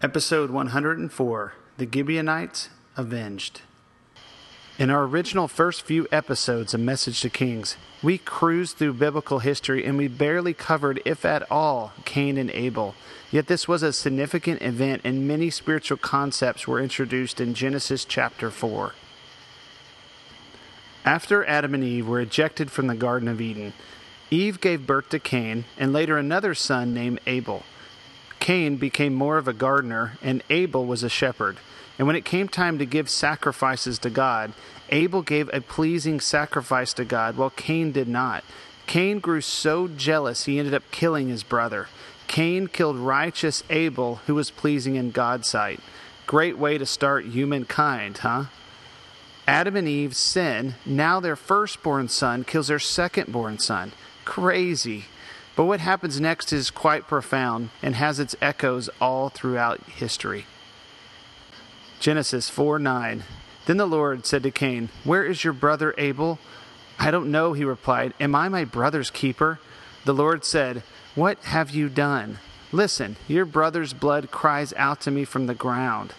Episode 104 The Gibeonites Avenged. In our original first few episodes of Message to Kings, we cruised through biblical history and we barely covered, if at all, Cain and Abel. Yet this was a significant event and many spiritual concepts were introduced in Genesis chapter 4. After Adam and Eve were ejected from the Garden of Eden, Eve gave birth to Cain and later another son named Abel. Cain became more of a gardener, and Abel was a shepherd. And when it came time to give sacrifices to God, Abel gave a pleasing sacrifice to God, while Cain did not. Cain grew so jealous he ended up killing his brother. Cain killed righteous Abel, who was pleasing in God's sight. Great way to start humankind, huh? Adam and Eve sin. Now their firstborn son kills their secondborn son. Crazy. But what happens next is quite profound and has its echoes all throughout history. Genesis 4 9. Then the Lord said to Cain, Where is your brother Abel? I don't know, he replied. Am I my brother's keeper? The Lord said, What have you done? Listen, your brother's blood cries out to me from the ground.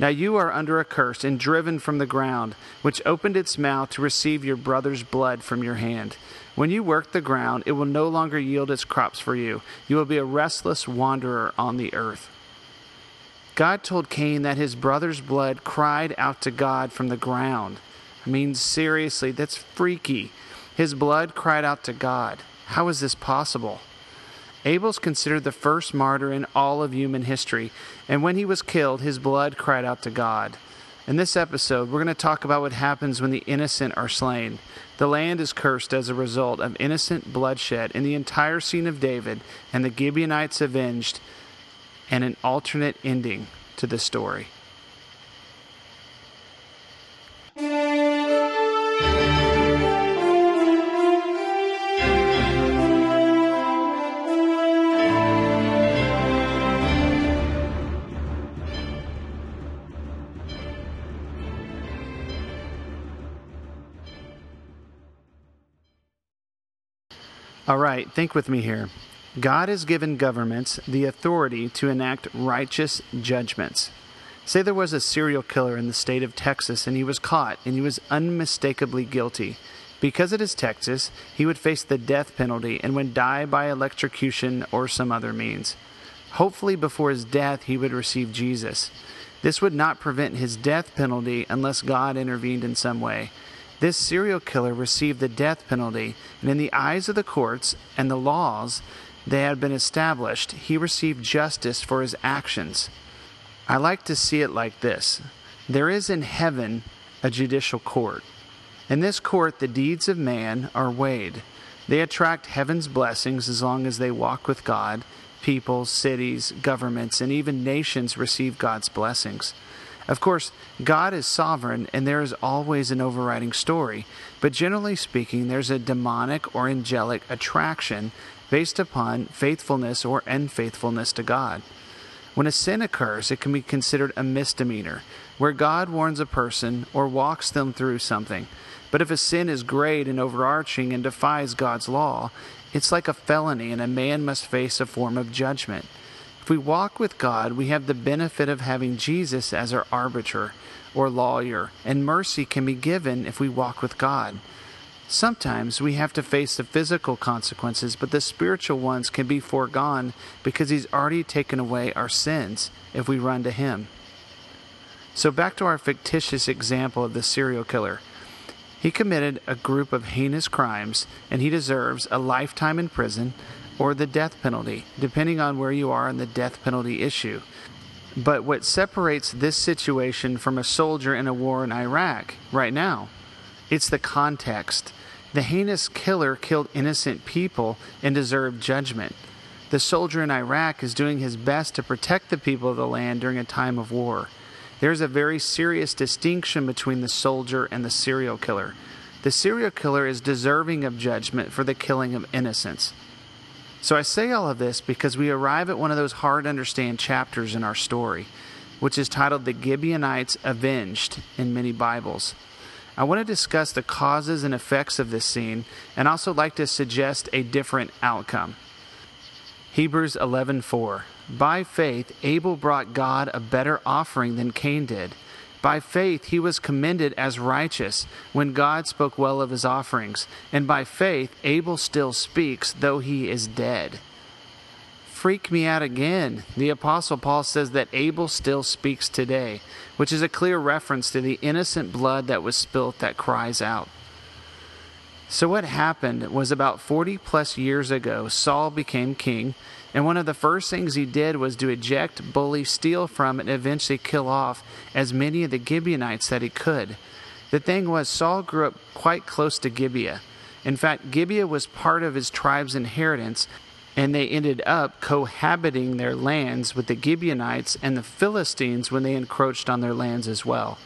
Now you are under a curse and driven from the ground, which opened its mouth to receive your brother's blood from your hand. When you work the ground, it will no longer yield its crops for you. You will be a restless wanderer on the earth. God told Cain that his brother's blood cried out to God from the ground. I mean, seriously, that's freaky. His blood cried out to God. How is this possible? Abel's considered the first martyr in all of human history, and when he was killed, his blood cried out to God. In this episode, we're going to talk about what happens when the innocent are slain. The land is cursed as a result of innocent bloodshed in the entire scene of David and the Gibeonites avenged, and an alternate ending to the story. All right, think with me here. God has given governments the authority to enact righteous judgments. Say there was a serial killer in the state of Texas and he was caught and he was unmistakably guilty. Because it is Texas, he would face the death penalty and would die by electrocution or some other means. Hopefully, before his death, he would receive Jesus. This would not prevent his death penalty unless God intervened in some way. This serial killer received the death penalty, and in the eyes of the courts and the laws that had been established, he received justice for his actions. I like to see it like this there is in heaven a judicial court. In this court, the deeds of man are weighed. They attract heaven's blessings as long as they walk with God. People, cities, governments, and even nations receive God's blessings. Of course, God is sovereign and there is always an overriding story, but generally speaking, there's a demonic or angelic attraction based upon faithfulness or unfaithfulness to God. When a sin occurs, it can be considered a misdemeanor, where God warns a person or walks them through something. But if a sin is great and overarching and defies God's law, it's like a felony and a man must face a form of judgment. If we walk with God, we have the benefit of having Jesus as our arbiter or lawyer, and mercy can be given if we walk with God. Sometimes we have to face the physical consequences, but the spiritual ones can be foregone because He's already taken away our sins if we run to Him. So, back to our fictitious example of the serial killer. He committed a group of heinous crimes, and he deserves a lifetime in prison or the death penalty, depending on where you are in the death penalty issue. But what separates this situation from a soldier in a war in Iraq right now? It's the context. The heinous killer killed innocent people and deserved judgment. The soldier in Iraq is doing his best to protect the people of the land during a time of war. There's a very serious distinction between the soldier and the serial killer. The serial killer is deserving of judgment for the killing of innocents. So I say all of this because we arrive at one of those hard to understand chapters in our story, which is titled The Gibeonites Avenged in many Bibles. I want to discuss the causes and effects of this scene and also like to suggest a different outcome. Hebrews 11:4 By faith Abel brought God a better offering than Cain did. By faith he was commended as righteous when God spoke well of his offerings, and by faith Abel still speaks though he is dead. Freak me out again. The apostle Paul says that Abel still speaks today, which is a clear reference to the innocent blood that was spilt that cries out. So, what happened was about 40 plus years ago, Saul became king, and one of the first things he did was to eject, bully, steal from, and eventually kill off as many of the Gibeonites that he could. The thing was, Saul grew up quite close to Gibeah. In fact, Gibeah was part of his tribe's inheritance, and they ended up cohabiting their lands with the Gibeonites and the Philistines when they encroached on their lands as well.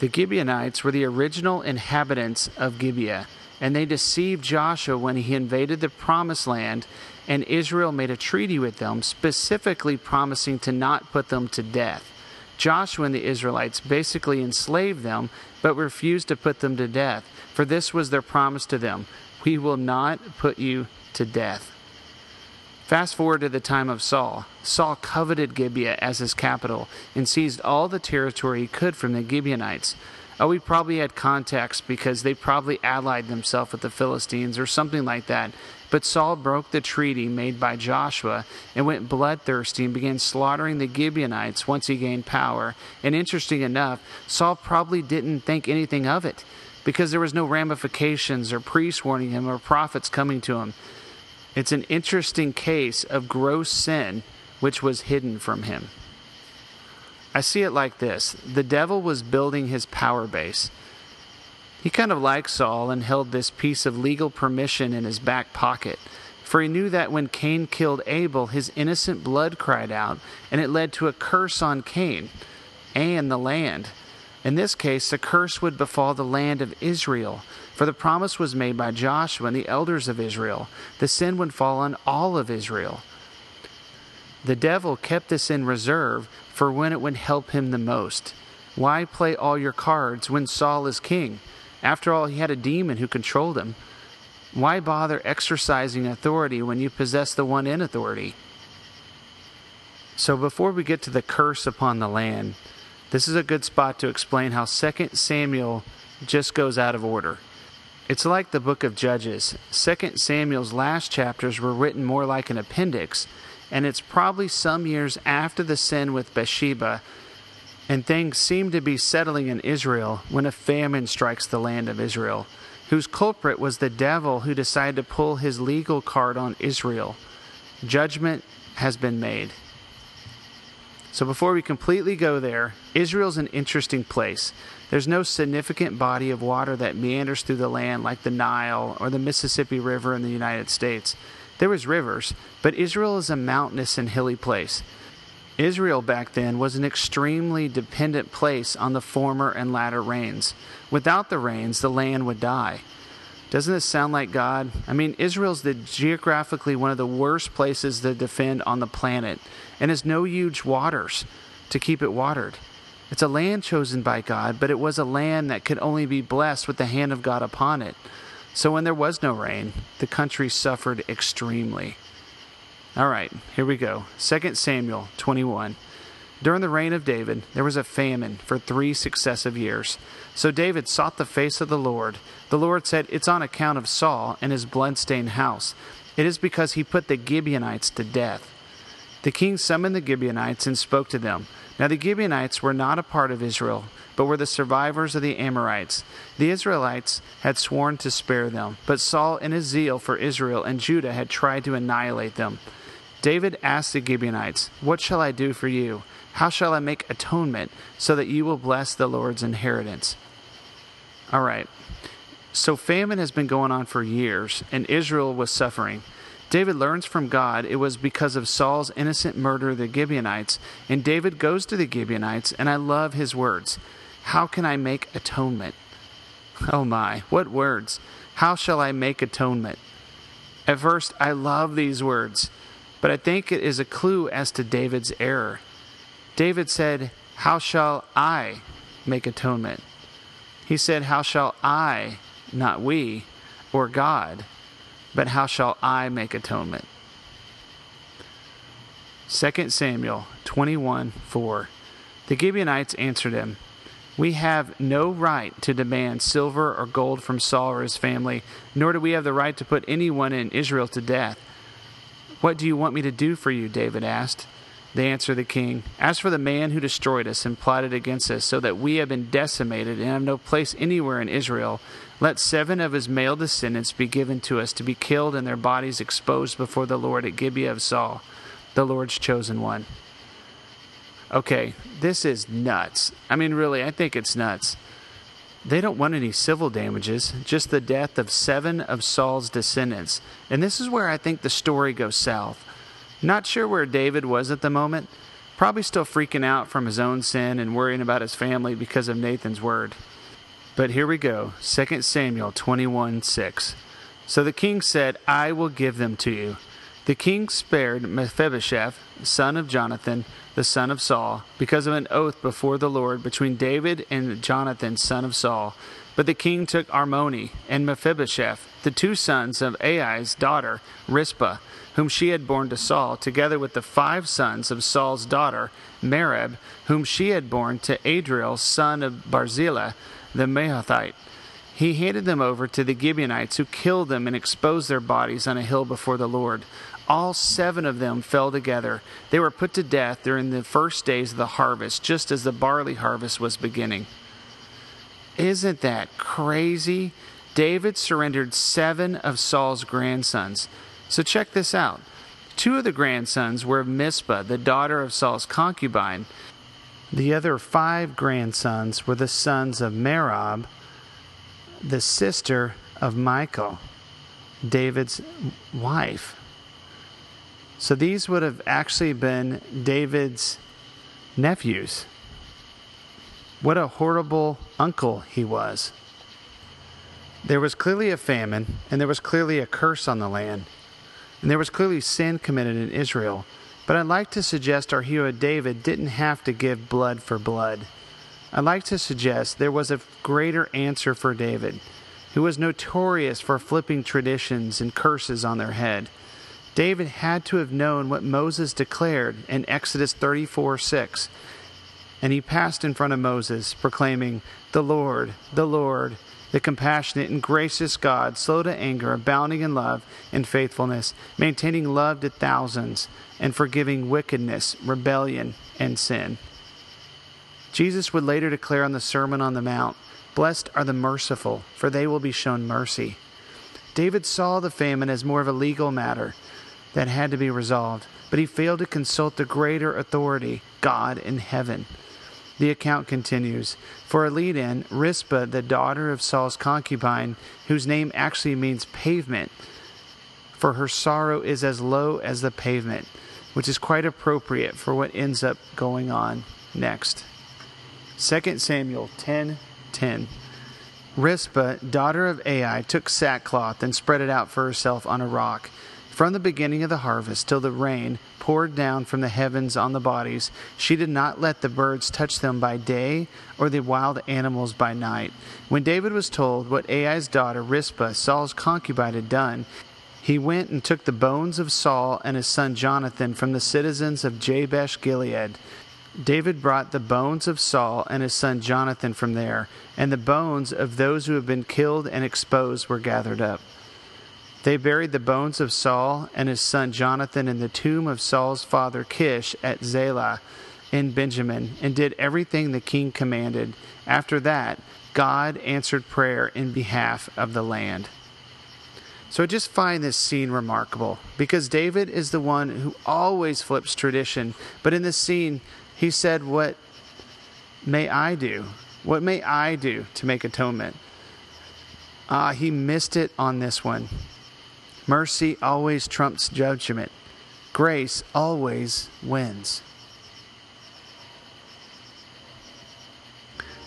The Gibeonites were the original inhabitants of Gibeah and they deceived Joshua when he invaded the promised land, and Israel made a treaty with them, specifically promising to not put them to death. Joshua and the Israelites basically enslaved them, but refused to put them to death, for this was their promise to them We will not put you to death. Fast forward to the time of Saul. Saul coveted Gibeah as his capital and seized all the territory he could from the Gibeonites. Oh, we probably had contacts because they probably allied themselves with the Philistines or something like that. But Saul broke the treaty made by Joshua and went bloodthirsty and began slaughtering the Gibeonites once he gained power. And interesting enough, Saul probably didn't think anything of it because there was no ramifications or priests warning him or prophets coming to him. It's an interesting case of gross sin which was hidden from him. I see it like this the devil was building his power base. He kind of liked Saul and held this piece of legal permission in his back pocket, for he knew that when Cain killed Abel, his innocent blood cried out, and it led to a curse on Cain and the land. In this case, the curse would befall the land of Israel, for the promise was made by Joshua and the elders of Israel. The sin would fall on all of Israel. The devil kept this in reserve for when it would help him the most. Why play all your cards when Saul is king? After all, he had a demon who controlled him. Why bother exercising authority when you possess the one in authority? So, before we get to the curse upon the land, this is a good spot to explain how 2 Samuel just goes out of order. It's like the book of Judges. 2 Samuel's last chapters were written more like an appendix and it's probably some years after the sin with Bathsheba, and things seem to be settling in Israel when a famine strikes the land of Israel, whose culprit was the devil who decided to pull his legal card on Israel. Judgment has been made. So, before we completely go there, Israel's an interesting place. There's no significant body of water that meanders through the land like the Nile or the Mississippi River in the United States. There was rivers, but Israel is a mountainous and hilly place. Israel back then was an extremely dependent place on the former and latter rains. Without the rains, the land would die. Doesn't this sound like God? I mean, Israel's the geographically one of the worst places to defend on the planet and has no huge waters to keep it watered. It's a land chosen by God, but it was a land that could only be blessed with the hand of God upon it. So when there was no rain, the country suffered extremely. All right, here we go. 2 Samuel 21. During the reign of David, there was a famine for three successive years. So David sought the face of the Lord. The Lord said, It's on account of Saul and his bloodstained house. It is because he put the Gibeonites to death. The king summoned the Gibeonites and spoke to them. Now the Gibeonites were not a part of Israel, but were the survivors of the Amorites. The Israelites had sworn to spare them, but Saul, in his zeal for Israel and Judah, had tried to annihilate them. David asked the Gibeonites, What shall I do for you? How shall I make atonement so that you will bless the Lord's inheritance? All right. So famine has been going on for years, and Israel was suffering. David learns from God it was because of Saul's innocent murder of the Gibeonites, and David goes to the Gibeonites, and I love his words. How can I make atonement? Oh my, what words! How shall I make atonement? At first, I love these words, but I think it is a clue as to David's error. David said, How shall I make atonement? He said, How shall I, not we, or God, but how shall I make atonement? 2 Samuel 21 4. The Gibeonites answered him, We have no right to demand silver or gold from Saul or his family, nor do we have the right to put anyone in Israel to death. What do you want me to do for you? David asked. They answered the king, As for the man who destroyed us and plotted against us, so that we have been decimated and have no place anywhere in Israel, let seven of his male descendants be given to us to be killed and their bodies exposed before the Lord at Gibeah of Saul, the Lord's chosen one. Okay, this is nuts. I mean, really, I think it's nuts. They don't want any civil damages, just the death of seven of Saul's descendants. And this is where I think the story goes south. Not sure where David was at the moment. Probably still freaking out from his own sin and worrying about his family because of Nathan's word. But here we go 2 Samuel 21 6. So the king said, I will give them to you. The king spared Mephibosheth, son of Jonathan, the son of Saul, because of an oath before the Lord between David and Jonathan, son of Saul. But the king took Armoni and Mephibosheth, the two sons of Ai's daughter, Rizpah, whom she had borne to Saul, together with the five sons of Saul's daughter, Merab, whom she had borne to Adriel, son of Barzillai, the Maathite. He handed them over to the Gibeonites, who killed them and exposed their bodies on a hill before the Lord. All seven of them fell together. They were put to death during the first days of the harvest, just as the barley harvest was beginning. Isn't that crazy? David surrendered seven of Saul's grandsons. So check this out. Two of the grandsons were of Mizpah, the daughter of Saul's concubine. The other five grandsons were the sons of Merab, the sister of Michal, David's wife. So these would have actually been David's nephews. What a horrible uncle he was. There was clearly a famine, and there was clearly a curse on the land. And there was clearly sin committed in Israel. But I'd like to suggest our hero David didn't have to give blood for blood. I'd like to suggest there was a greater answer for David, who was notorious for flipping traditions and curses on their head. David had to have known what Moses declared in Exodus 34 6. And he passed in front of Moses, proclaiming, The Lord, the Lord, the compassionate and gracious God, slow to anger, abounding in love and faithfulness, maintaining love to thousands, and forgiving wickedness, rebellion, and sin. Jesus would later declare on the Sermon on the Mount, Blessed are the merciful, for they will be shown mercy. David saw the famine as more of a legal matter that had to be resolved, but he failed to consult the greater authority, God in heaven. The account continues. For a lead in, Rizpah, the daughter of Saul's concubine, whose name actually means pavement, for her sorrow is as low as the pavement, which is quite appropriate for what ends up going on next. 2 Samuel 10 10. Rizpah, daughter of Ai, took sackcloth and spread it out for herself on a rock. From the beginning of the harvest till the rain poured down from the heavens on the bodies, she did not let the birds touch them by day or the wild animals by night. When David was told what Ai's daughter Rizpah, Saul's concubine, had done, he went and took the bones of Saul and his son Jonathan from the citizens of Jabesh Gilead. David brought the bones of Saul and his son Jonathan from there, and the bones of those who had been killed and exposed were gathered up. They buried the bones of Saul and his son Jonathan in the tomb of Saul's father Kish at Zelah in Benjamin, and did everything the king commanded. After that, God answered prayer in behalf of the land. So I just find this scene remarkable because David is the one who always flips tradition. But in this scene, he said, What may I do? What may I do to make atonement? Ah, he missed it on this one. Mercy always trumps judgment. Grace always wins.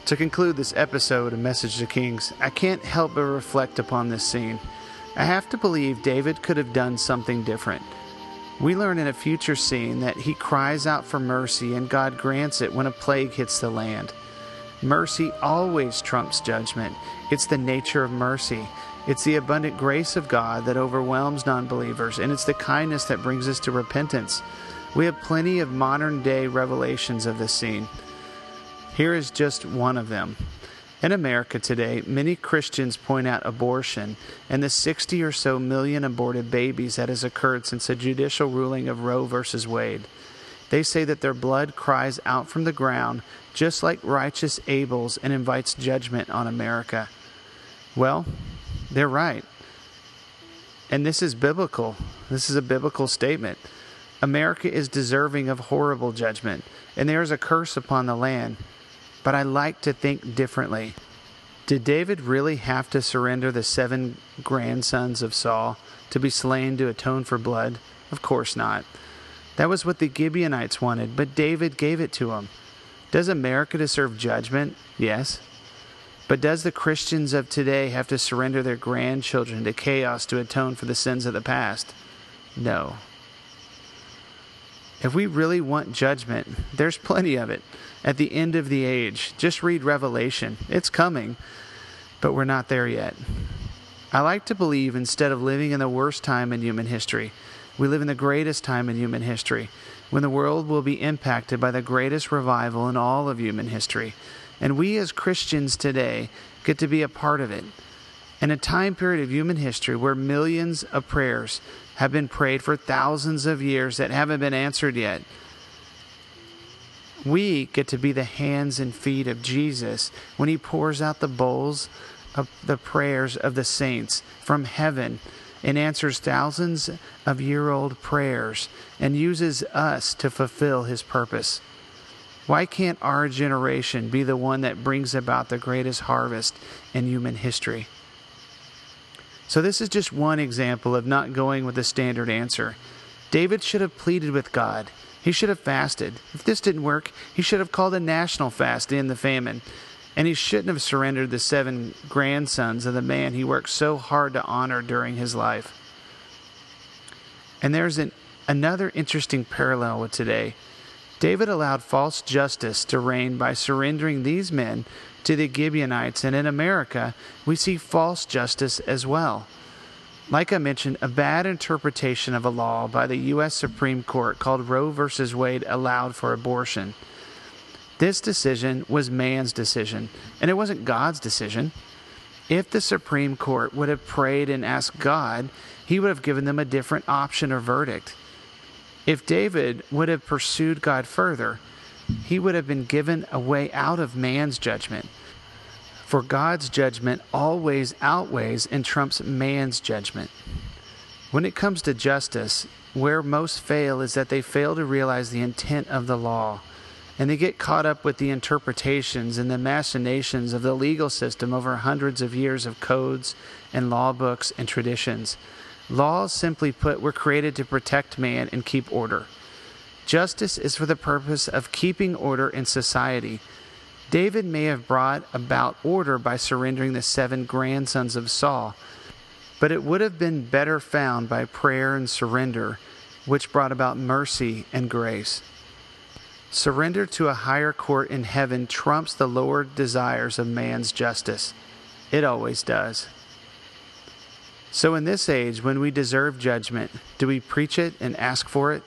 To conclude this episode of Message to Kings, I can't help but reflect upon this scene. I have to believe David could have done something different. We learn in a future scene that he cries out for mercy and God grants it when a plague hits the land. Mercy always trumps judgment. It's the nature of mercy. It's the abundant grace of God that overwhelms non believers, and it's the kindness that brings us to repentance. We have plenty of modern day revelations of this scene. Here is just one of them. In America today, many Christians point out abortion and the 60 or so million aborted babies that has occurred since the judicial ruling of Roe v. Wade. They say that their blood cries out from the ground just like righteous Abel's and invites judgment on America. Well, they're right. And this is biblical. This is a biblical statement. America is deserving of horrible judgment, and there is a curse upon the land but I like to think differently. Did David really have to surrender the seven grandsons of Saul to be slain to atone for blood? Of course not. That was what the Gibeonites wanted, but David gave it to them. Does America deserve judgment? Yes. But does the Christians of today have to surrender their grandchildren to chaos to atone for the sins of the past? No. If we really want judgment, there's plenty of it at the end of the age. Just read Revelation. It's coming, but we're not there yet. I like to believe instead of living in the worst time in human history, we live in the greatest time in human history, when the world will be impacted by the greatest revival in all of human history. And we as Christians today get to be a part of it. In a time period of human history where millions of prayers have been prayed for thousands of years that haven't been answered yet, we get to be the hands and feet of Jesus when he pours out the bowls of the prayers of the saints from heaven and answers thousands of year old prayers and uses us to fulfill his purpose. Why can't our generation be the one that brings about the greatest harvest in human history? So, this is just one example of not going with the standard answer. David should have pleaded with God. He should have fasted. If this didn't work, he should have called a national fast in the famine. And he shouldn't have surrendered the seven grandsons of the man he worked so hard to honor during his life. And there's an, another interesting parallel with today. David allowed false justice to reign by surrendering these men to the Gibeonites, and in America, we see false justice as well. Like I mentioned, a bad interpretation of a law by the U.S. Supreme Court called Roe v. Wade allowed for abortion. This decision was man's decision, and it wasn't God's decision. If the Supreme Court would have prayed and asked God, he would have given them a different option or verdict. If David would have pursued God further, he would have been given a way out of man's judgment for God's judgment always outweighs and trumps man's judgment. When it comes to justice, where most fail is that they fail to realize the intent of the law, and they get caught up with the interpretations and the machinations of the legal system over hundreds of years of codes and law books and traditions. Laws, simply put, were created to protect man and keep order. Justice is for the purpose of keeping order in society David may have brought about order by surrendering the seven grandsons of Saul, but it would have been better found by prayer and surrender, which brought about mercy and grace. Surrender to a higher court in heaven trumps the lower desires of man's justice. It always does. So, in this age, when we deserve judgment, do we preach it and ask for it?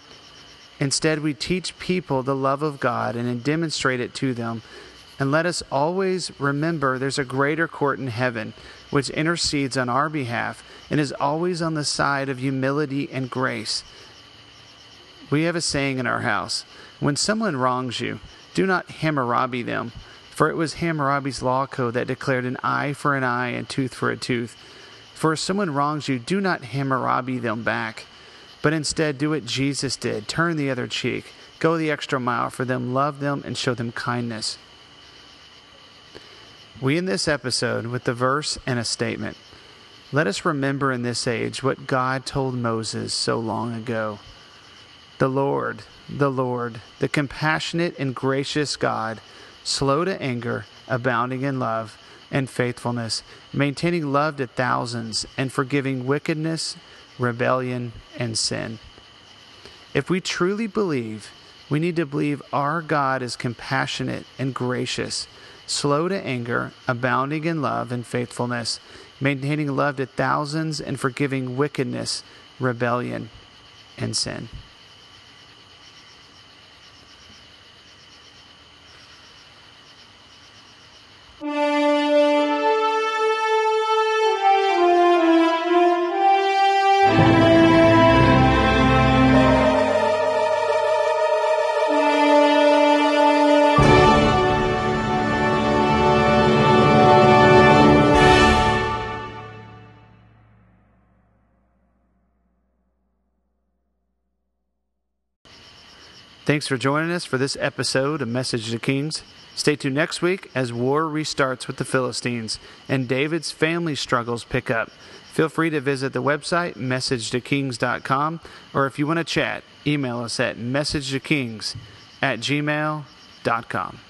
Instead, we teach people the love of God and demonstrate it to them and let us always remember there's a greater court in heaven which intercedes on our behalf and is always on the side of humility and grace. We have a saying in our house when someone wrongs you, do not Hammurabi them, for it was Hammurabi's law code that declared an eye for an eye and tooth for a tooth. For if someone wrongs you, do not Hammurabi them back, but instead do what Jesus did turn the other cheek, go the extra mile for them, love them, and show them kindness. We end this episode with the verse and a statement. Let us remember in this age what God told Moses so long ago. The Lord, the Lord, the compassionate and gracious God, slow to anger, abounding in love and faithfulness, maintaining love to thousands, and forgiving wickedness, rebellion, and sin. If we truly believe, we need to believe our God is compassionate and gracious, slow to anger, abounding in love and faithfulness, maintaining love to thousands, and forgiving wickedness, rebellion, and sin. Thanks for joining us for this episode of Message to Kings. Stay tuned next week as war restarts with the Philistines and David's family struggles pick up. Feel free to visit the website messagetokings.com or if you want to chat, email us at messagetokings at gmail.com.